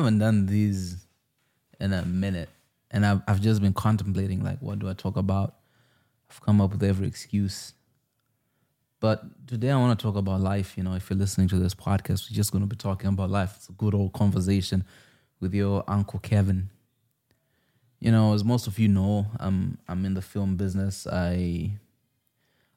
I haven't done these in a minute, and I've I've just been contemplating like, what do I talk about? I've come up with every excuse. But today I want to talk about life. You know, if you're listening to this podcast, we're just going to be talking about life. It's a good old conversation with your uncle Kevin. You know, as most of you know, I'm I'm in the film business. I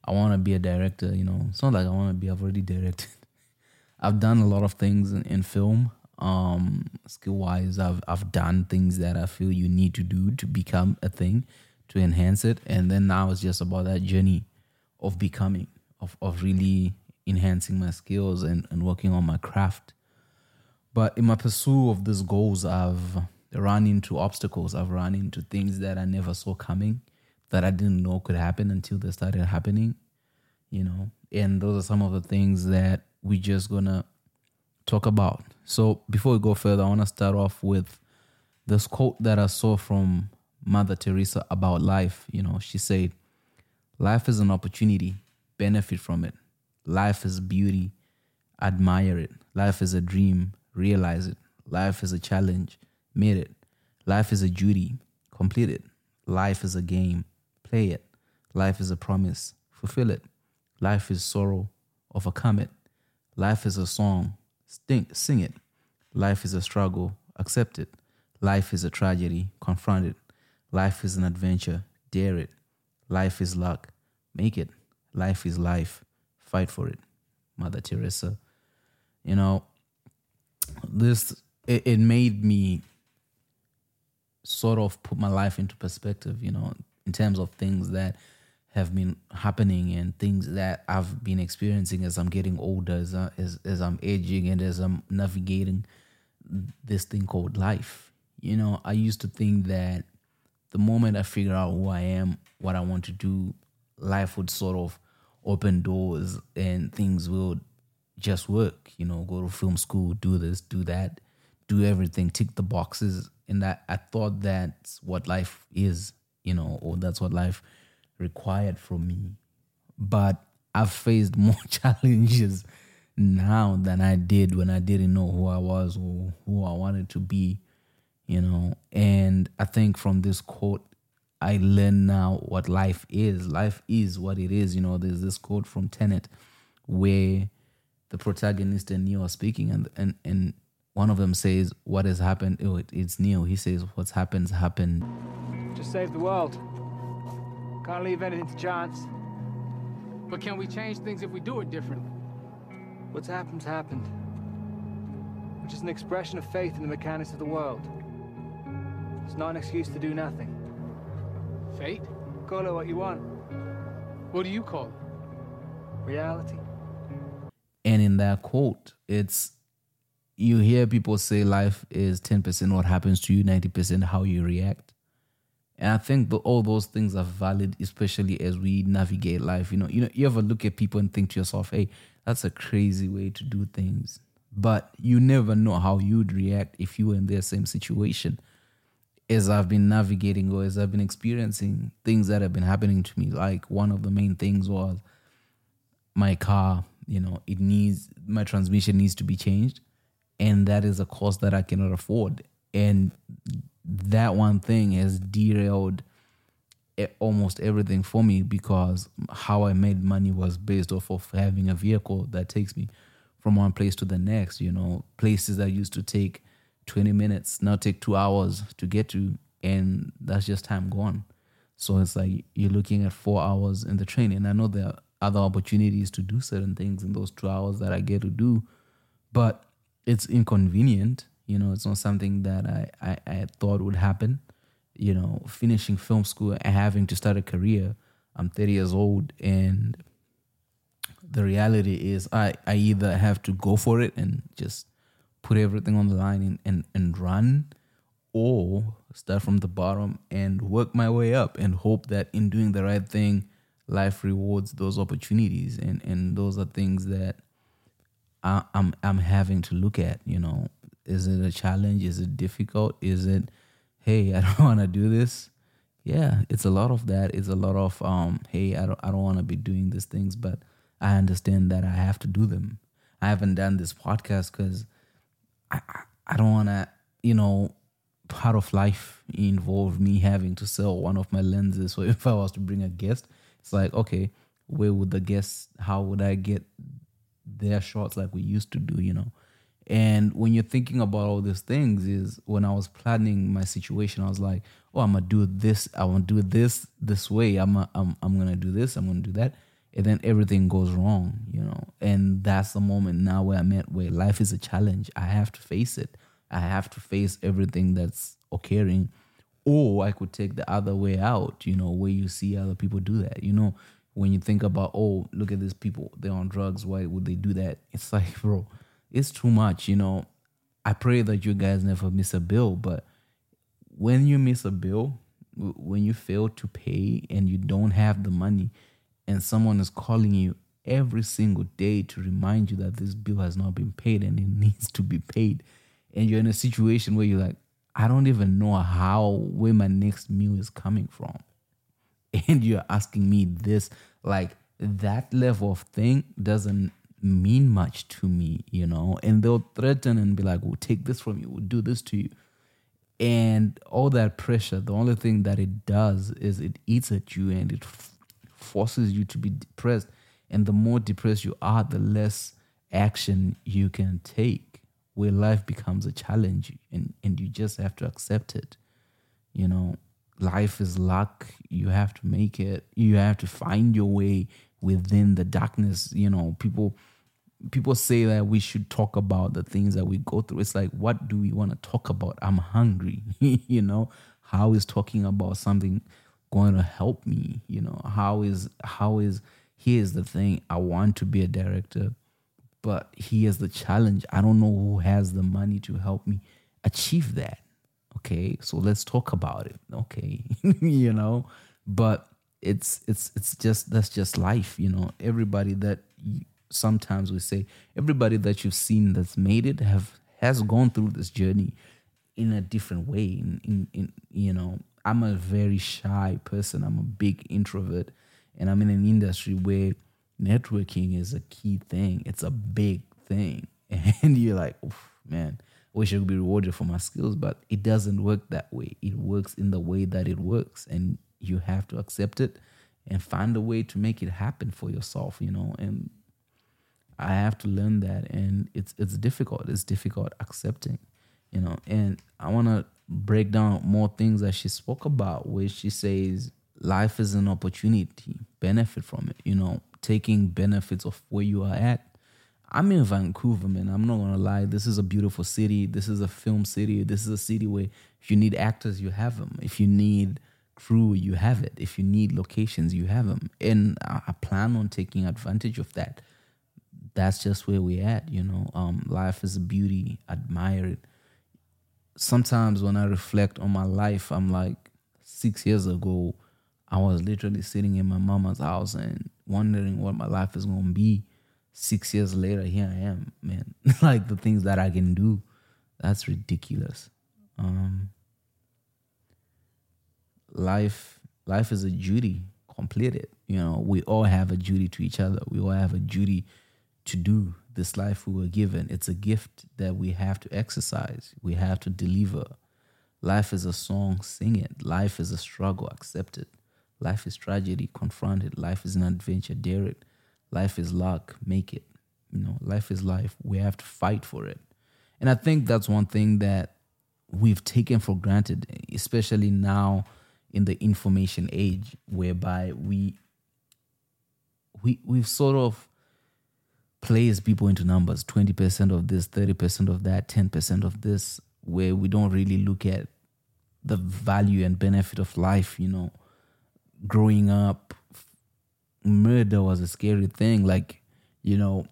I want to be a director. You know, it's not like I want to be. I've already directed. I've done a lot of things in, in film. Um, skill wise, I've I've done things that I feel you need to do to become a thing, to enhance it, and then now it's just about that journey of becoming, of of really enhancing my skills and, and working on my craft. But in my pursuit of these goals, I've run into obstacles. I've run into things that I never saw coming, that I didn't know could happen until they started happening. You know, and those are some of the things that we just gonna talk about. So before we go further, I want to start off with this quote that I saw from Mother Teresa about life. You know, she said, Life is an opportunity, benefit from it. Life is beauty, admire it. Life is a dream, realize it. Life is a challenge, meet it. Life is a duty, complete it. Life is a game, play it. Life is a promise, fulfill it. Life is sorrow, overcome it. Life is a song, sing, sing it. Life is a struggle, accept it. Life is a tragedy, confront it. Life is an adventure, dare it. Life is luck, make it. Life is life, fight for it. Mother Teresa. You know, this it, it made me sort of put my life into perspective, you know, in terms of things that have been happening and things that I've been experiencing as I'm getting older, as, I, as, as I'm aging and as I'm navigating this thing called life. You know, I used to think that the moment I figure out who I am, what I want to do, life would sort of open doors and things will just work. You know, go to film school, do this, do that, do everything, tick the boxes. And that I thought that's what life is, you know, or that's what life required from me. But I've faced more challenges now than I did when I didn't know who I was or who I wanted to be, you know. And I think from this quote, I learn now what life is. Life is what it is, you know. There's this quote from Tenet where the protagonist and Neil are speaking, and and and one of them says, "What has happened?" Oh, it, it's Neil. He says, "What's happened happened." Just save the world. Can't leave anything to chance. But can we change things if we do it differently? What's happened's happened. Which is an expression of faith in the mechanics of the world. It's not an excuse to do nothing. Fate? Call it what you want. What do you call it? Reality. And in that quote, it's you hear people say life is 10% what happens to you, 90% how you react. And I think that all those things are valid, especially as we navigate life. You know, you know, you ever look at people and think to yourself, hey, that's a crazy way to do things. But you never know how you'd react if you were in their same situation. As I've been navigating or as I've been experiencing things that have been happening to me, like one of the main things was my car, you know, it needs my transmission needs to be changed. And that is a cost that I cannot afford. And that one thing has derailed almost everything for me because how I made money was based off of having a vehicle that takes me from one place to the next. You know, places that used to take 20 minutes now take two hours to get to, and that's just time gone. So it's like you're looking at four hours in the train, and I know there are other opportunities to do certain things in those two hours that I get to do, but it's inconvenient. You know, it's not something that I, I, I thought would happen. You know, finishing film school and having to start a career. I'm 30 years old, and the reality is I, I either have to go for it and just put everything on the line and, and, and run, or start from the bottom and work my way up and hope that in doing the right thing, life rewards those opportunities. And, and those are things that I, I'm I'm having to look at. You know, is it a challenge? Is it difficult? Is it, hey, I don't want to do this? Yeah, it's a lot of that. It's a lot of um, hey, I don't I don't want to be doing these things, but I understand that I have to do them. I haven't done this podcast because I, I I don't want to you know, part of life involved me having to sell one of my lenses. So if I was to bring a guest, it's like, okay, where would the guests, how would I get their shots like we used to do, you know? And when you're thinking about all these things, is when I was planning my situation, I was like, oh, I'm gonna do this, I wanna do this this way. I'm I'm I'm gonna do this, I'm gonna do that. And then everything goes wrong, you know. And that's the moment now where I'm at where life is a challenge. I have to face it. I have to face everything that's occurring. Or I could take the other way out, you know, where you see other people do that. You know, when you think about, oh, look at these people, they're on drugs, why would they do that? It's like, bro, it's too much, you know. I pray that you guys never miss a bill, but when you miss a bill, when you fail to pay and you don't have the money, and someone is calling you every single day to remind you that this bill has not been paid and it needs to be paid, and you're in a situation where you're like, I don't even know how where my next meal is coming from. And you're asking me this, like that level of thing doesn't mean much to me, you know. And they'll threaten and be like, We'll take this from you, we'll do this to you. And all that pressure, the only thing that it does is it eats at you and it f- forces you to be depressed. And the more depressed you are, the less action you can take where life becomes a challenge and, and you just have to accept it. You know, life is luck. You have to make it. You have to find your way within the darkness. You know, people people say that we should talk about the things that we go through. It's like, what do we want to talk about? I'm hungry. you know, how is talking about something going to help me? You know, how is how is here's the thing. I want to be a director but here's the challenge i don't know who has the money to help me achieve that okay so let's talk about it okay you know but it's it's it's just that's just life you know everybody that sometimes we say everybody that you've seen that's made it have has gone through this journey in a different way in, in, in you know i'm a very shy person i'm a big introvert and i'm in an industry where networking is a key thing. It's a big thing. And you're like, man, I wish I could be rewarded for my skills, but it doesn't work that way. It works in the way that it works. And you have to accept it and find a way to make it happen for yourself, you know. And I have to learn that. And it's it's difficult. It's difficult accepting, you know. And I wanna break down more things that she spoke about, where she says life is an opportunity, benefit from it, you know taking benefits of where you are at. I'm in Vancouver, man. I'm not gonna lie. This is a beautiful city. This is a film city. This is a city where if you need actors, you have them. If you need crew, you have it. If you need locations, you have them. And I plan on taking advantage of that. That's just where we're at, you know. Um, life is a beauty. Admire it. Sometimes when I reflect on my life, I'm like, six years ago, I was literally sitting in my mama's house and wondering what my life is gonna be. Six years later, here I am, man. like the things that I can do, that's ridiculous. Um, life, life is a duty. Complete it. You know, we all have a duty to each other. We all have a duty to do this life we were given. It's a gift that we have to exercise. We have to deliver. Life is a song, sing it. Life is a struggle, accept it. Life is tragedy, confront it. Life is an adventure, dare it. Life is luck, make it. You know, life is life. We have to fight for it. And I think that's one thing that we've taken for granted, especially now in the information age, whereby we we we've sort of placed people into numbers 20% of this 30% of that 10% of this where we don't really look at the value and benefit of life you know growing up, murder was a scary thing. Like, you know,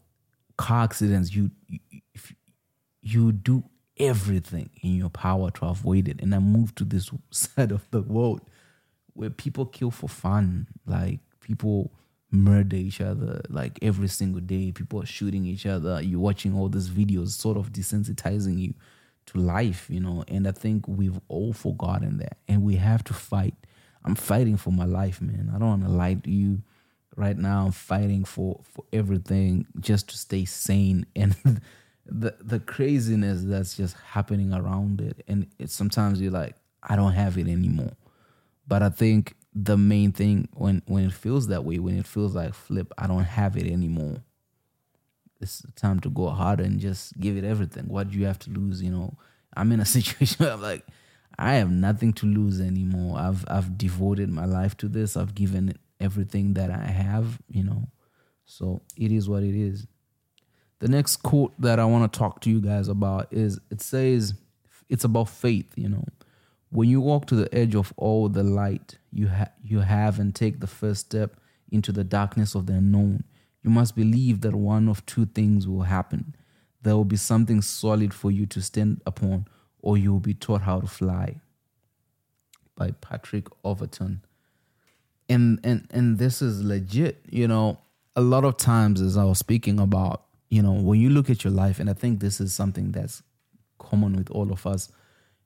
car accidents, you, you you do everything in your power to avoid it. And I moved to this side of the world where people kill for fun. Like people murder each other like every single day. People are shooting each other. You're watching all these videos, sort of desensitizing you to life, you know. And I think we've all forgotten that. And we have to fight I'm fighting for my life, man. I don't want to lie to you. Right now, I'm fighting for for everything just to stay sane. And the the craziness that's just happening around it, and it, sometimes you're like, I don't have it anymore. But I think the main thing when when it feels that way, when it feels like flip, I don't have it anymore. It's time to go harder and just give it everything. What do you have to lose? You know, I'm in a situation where I'm like, I have nothing to lose anymore. I've I've devoted my life to this. I've given everything that I have, you know. So it is what it is. The next quote that I want to talk to you guys about is it says it's about faith, you know. When you walk to the edge of all the light you ha- you have and take the first step into the darkness of the unknown, you must believe that one of two things will happen. There will be something solid for you to stand upon or you will be taught how to fly. By Patrick Overton. And and and this is legit, you know. A lot of times as I was speaking about, you know, when you look at your life, and I think this is something that's common with all of us,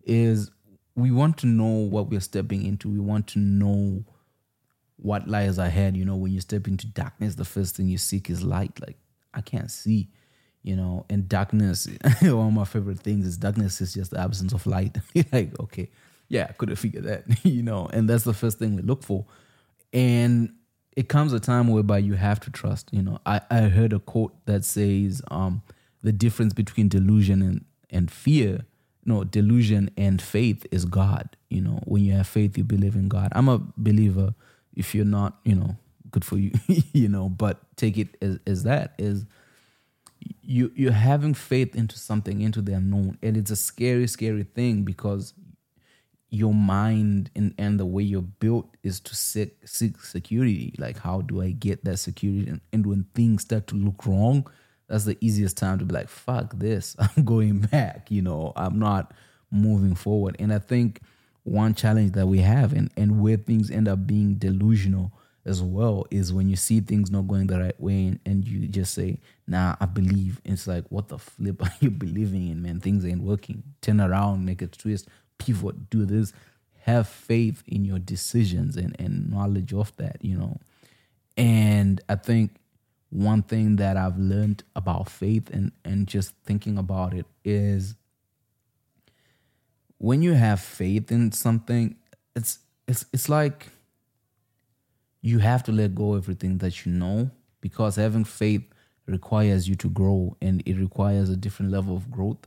is we want to know what we're stepping into. We want to know what lies ahead. You know, when you step into darkness, the first thing you seek is light. Like, I can't see you know and darkness one of my favorite things is darkness is just the absence of light like okay yeah i could have figured that you know and that's the first thing we look for and it comes a time whereby you have to trust you know i, I heard a quote that says um, the difference between delusion and, and fear no delusion and faith is god you know. When you have faith you believe in god. I'm a believer. If you're not you know good for you you know. But take it as, as that is you you're having faith into something into the unknown. And it's a scary scary thing because your mind and, and the way you're built is to seek, seek security. Like how do i get that security? And, and when things start to look wrong that's the easiest time to be like fuck this i'm going back you know i'm not moving forward and i think one challenge that we have and, and where things end up being delusional as well is when you see things not going the right way and, and you just say, nah, I believe. It's like, what the flip are you believing in, man? Things ain't working. Turn around, make a twist, pivot, do this. Have faith in your decisions and, and knowledge of that, you know. And I think one thing that I've learned about faith and, and just thinking about it is when you have faith in something, it's it's it's like you have to let go everything that you know because having faith requires you to grow and it requires a different level of growth.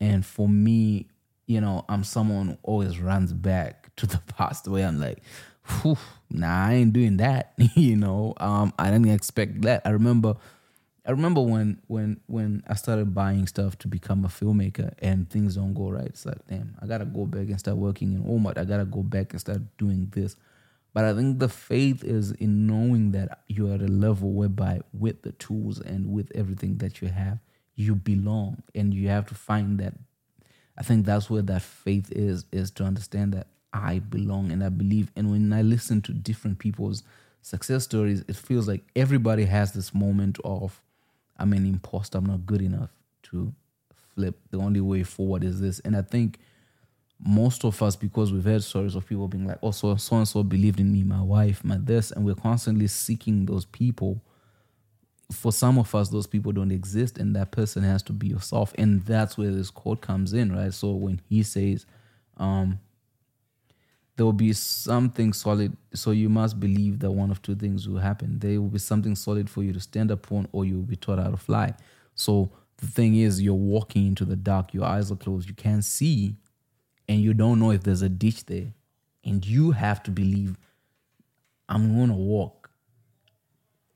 And for me, you know, I'm someone who always runs back to the past where I'm like, Whew, nah, I ain't doing that. you know, um, I didn't expect that. I remember I remember when when when I started buying stuff to become a filmmaker and things don't go right. It's like, damn, I gotta go back and start working in Walmart. I gotta go back and start doing this. But I think the faith is in knowing that you're at a level whereby, with the tools and with everything that you have, you belong, and you have to find that. I think that's where that faith is: is to understand that I belong and I believe. And when I listen to different people's success stories, it feels like everybody has this moment of, "I'm an imposter. I'm not good enough to flip. The only way forward is this." And I think most of us, because we've heard stories of people being like, oh, so so and so believed in me, my wife, my this, and we're constantly seeking those people. For some of us, those people don't exist, and that person has to be yourself. And that's where this quote comes in, right? So when he says, um, there will be something solid. So you must believe that one of two things will happen. There will be something solid for you to stand upon, or you will be taught how to fly. So the thing is, you're walking into the dark, your eyes are closed, you can't see, and you don't know if there's a ditch there, and you have to believe I'm gonna walk,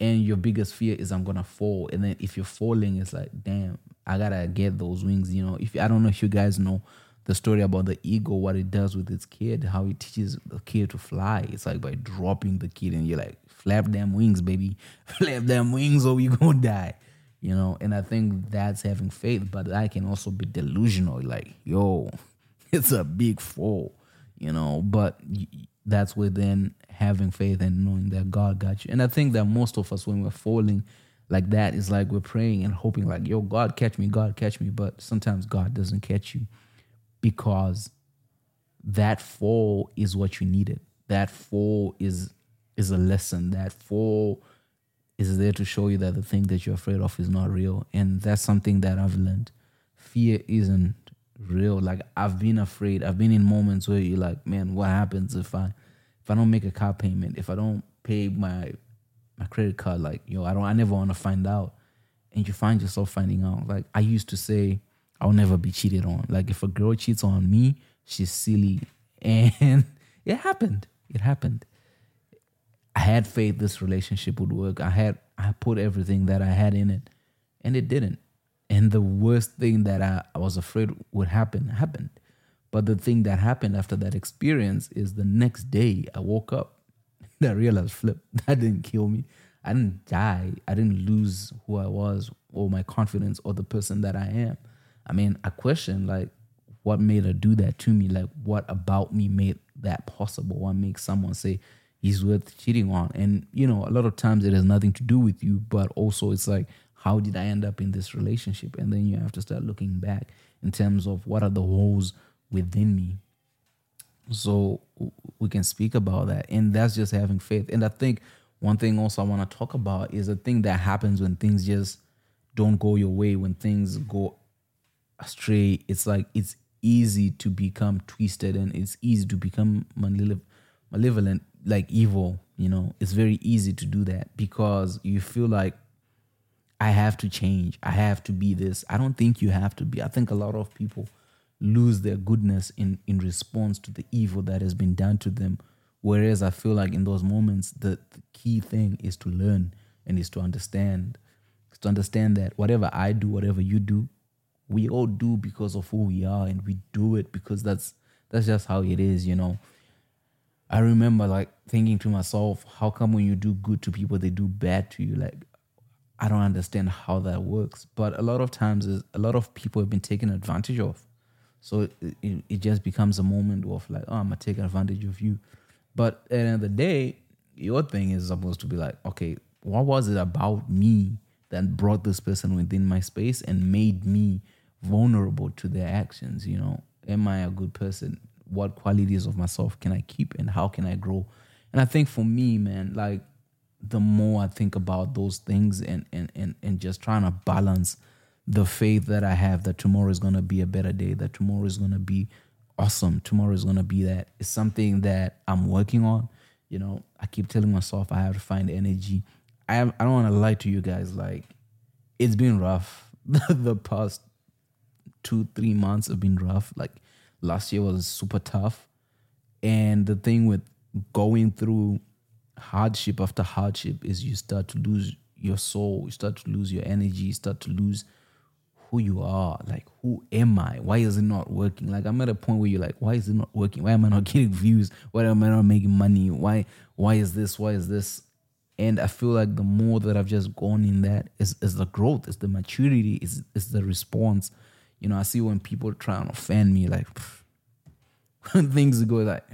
and your biggest fear is I'm gonna fall, and then if you're falling, it's like damn, I gotta get those wings. You know, if I don't know if you guys know the story about the ego, what it does with its kid, how it teaches the kid to fly. It's like by dropping the kid, and you're like, flap them wings, baby, flap them wings, or you gonna die. You know, and I think that's having faith, but that can also be delusional. Like, yo, it's a big fall, you know. But that's within having faith and knowing that God got you. And I think that most of us, when we're falling like that, is like we're praying and hoping, like, yo, God catch me, God catch me. But sometimes God doesn't catch you because that fall is what you needed. That fall is is a lesson. That fall is there to show you that the thing that you're afraid of is not real. And that's something that I've learned. Fear isn't real. Like I've been afraid. I've been in moments where you're like, man, what happens if I if I don't make a car payment, if I don't pay my my credit card, like, yo, I don't I never want to find out. And you find yourself finding out. Like I used to say, I'll never be cheated on. Like if a girl cheats on me, she's silly. And it happened. It happened. I had faith this relationship would work. I had I put everything that I had in it and it didn't. And the worst thing that I, I was afraid would happen happened. But the thing that happened after that experience is the next day I woke up and I realized flip that didn't kill me. I didn't die. I didn't lose who I was or my confidence or the person that I am. I mean, I question like what made her do that to me? Like what about me made that possible? What makes someone say he's worth cheating on? And you know, a lot of times it has nothing to do with you, but also it's like, how did I end up in this relationship? And then you have to start looking back in terms of what are the holes within me. So we can speak about that. And that's just having faith. And I think one thing also I want to talk about is a thing that happens when things just don't go your way, when things go astray. It's like it's easy to become twisted and it's easy to become malevolent, like evil. You know, it's very easy to do that because you feel like I have to change. I have to be this. I don't think you have to be. I think a lot of people lose their goodness in, in response to the evil that has been done to them. Whereas I feel like in those moments, the, the key thing is to learn and is to understand. is to understand that whatever I do, whatever you do, we all do because of who we are and we do it because that's that's just how it is, you know. I remember like thinking to myself, how come when you do good to people, they do bad to you? Like, I don't understand how that works. But a lot of times, a lot of people have been taken advantage of. So it, it, it just becomes a moment of like, oh, I'm gonna take advantage of you. But at the end of the day, your thing is supposed to be like, okay, what was it about me that brought this person within my space and made me vulnerable to their actions? You know, am I a good person? What qualities of myself can I keep and how can I grow? And I think for me, man, like the more I think about those things and and and, and just trying to balance the faith that I have that tomorrow is gonna be a better day, that tomorrow is gonna be awesome, tomorrow is gonna be that. It's something that I'm working on. You know, I keep telling myself I have to find energy. I have, I don't want to lie to you guys. Like, it's been rough. the past two three months have been rough. Like last year was super tough, and the thing with going through hardship after hardship is you start to lose your soul, you start to lose your energy, you start to lose who you are. Like, who am I? Why is it not working? Like, I'm at a point where you're like, why is it not working? Why am I not getting views? Why am I not making money? Why, why is this? Why is this? And I feel like the more that I've just gone in that is, is the growth, is the maturity, is is the response. You know, I see when people try and offend me, like when things go like,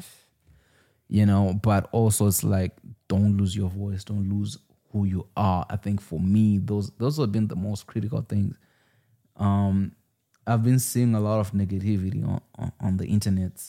you know, but also it's like, don't lose your voice, don't lose who you are. I think for me, those those have been the most critical things um, I've been seeing a lot of negativity on, on, on the internet.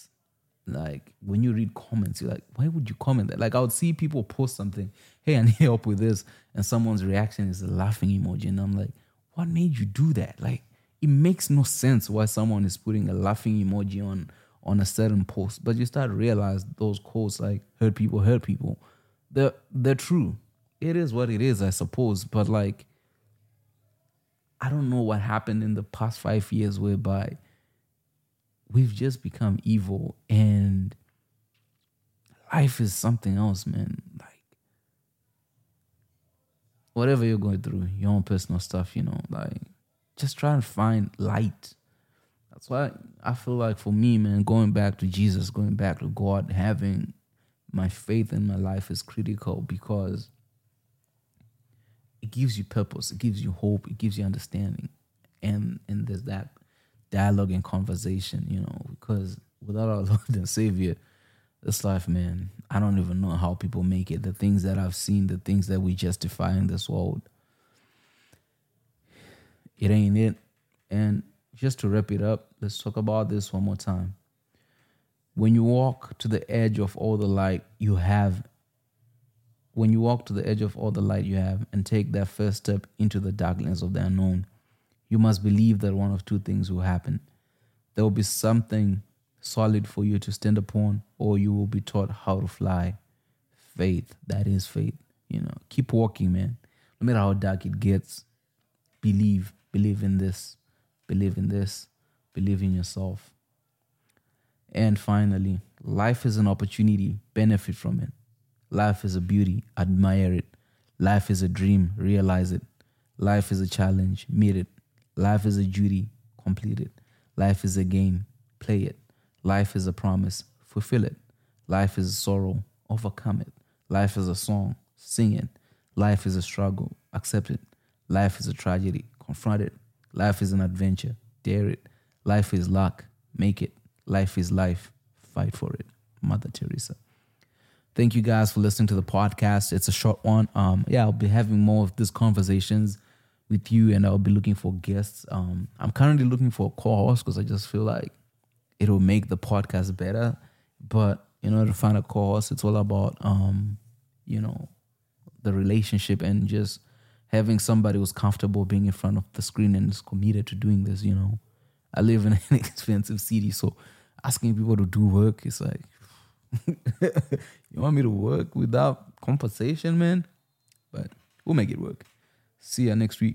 Like when you read comments, you're like, why would you comment that? Like I would see people post something, hey, I need help with this, and someone's reaction is a laughing emoji, and I'm like, what made you do that? Like it makes no sense why someone is putting a laughing emoji on on a certain post, but you start to realize those quotes like hurt people, hurt people. They're they're true. It is what it is, I suppose. But like I don't know what happened in the past five years whereby we've just become evil and life is something else, man. Like whatever you're going through, your own personal stuff, you know, like just try and find light. That's why I feel like for me, man, going back to Jesus, going back to God, having my faith in my life is critical because it gives you purpose, it gives you hope, it gives you understanding, and and there's that dialogue and conversation, you know, because without our Lord and Savior, this life, man, I don't even know how people make it. The things that I've seen, the things that we justify in this world, it ain't it. And just to wrap it up, let's talk about this one more time. When you walk to the edge of all the light, you have when you walk to the edge of all the light you have and take that first step into the darkness of the unknown, you must believe that one of two things will happen. There will be something solid for you to stand upon, or you will be taught how to fly. Faith, that is faith. You know, keep walking, man. No matter how dark it gets, believe, believe in this, believe in this, believe in yourself. And finally, life is an opportunity, benefit from it. Life is a beauty, admire it. Life is a dream, realize it. Life is a challenge, meet it. Life is a duty, complete it. Life is a game, play it. Life is a promise, fulfill it. Life is a sorrow, overcome it. Life is a song, sing it. Life is a struggle, accept it. Life is a tragedy, confront it. Life is an adventure, dare it. Life is luck, make it. Life is life, fight for it. Mother Teresa. Thank you guys for listening to the podcast. It's a short one. Um, yeah, I'll be having more of these conversations with you, and I'll be looking for guests. Um, I'm currently looking for a co-host because I just feel like it'll make the podcast better. But in order to find a co-host, it's all about um, you know, the relationship and just having somebody who's comfortable being in front of the screen and is committed to doing this. You know, I live in an expensive city, so asking people to do work is like you want me to work without compensation, man? But we'll make it work. See ya next week.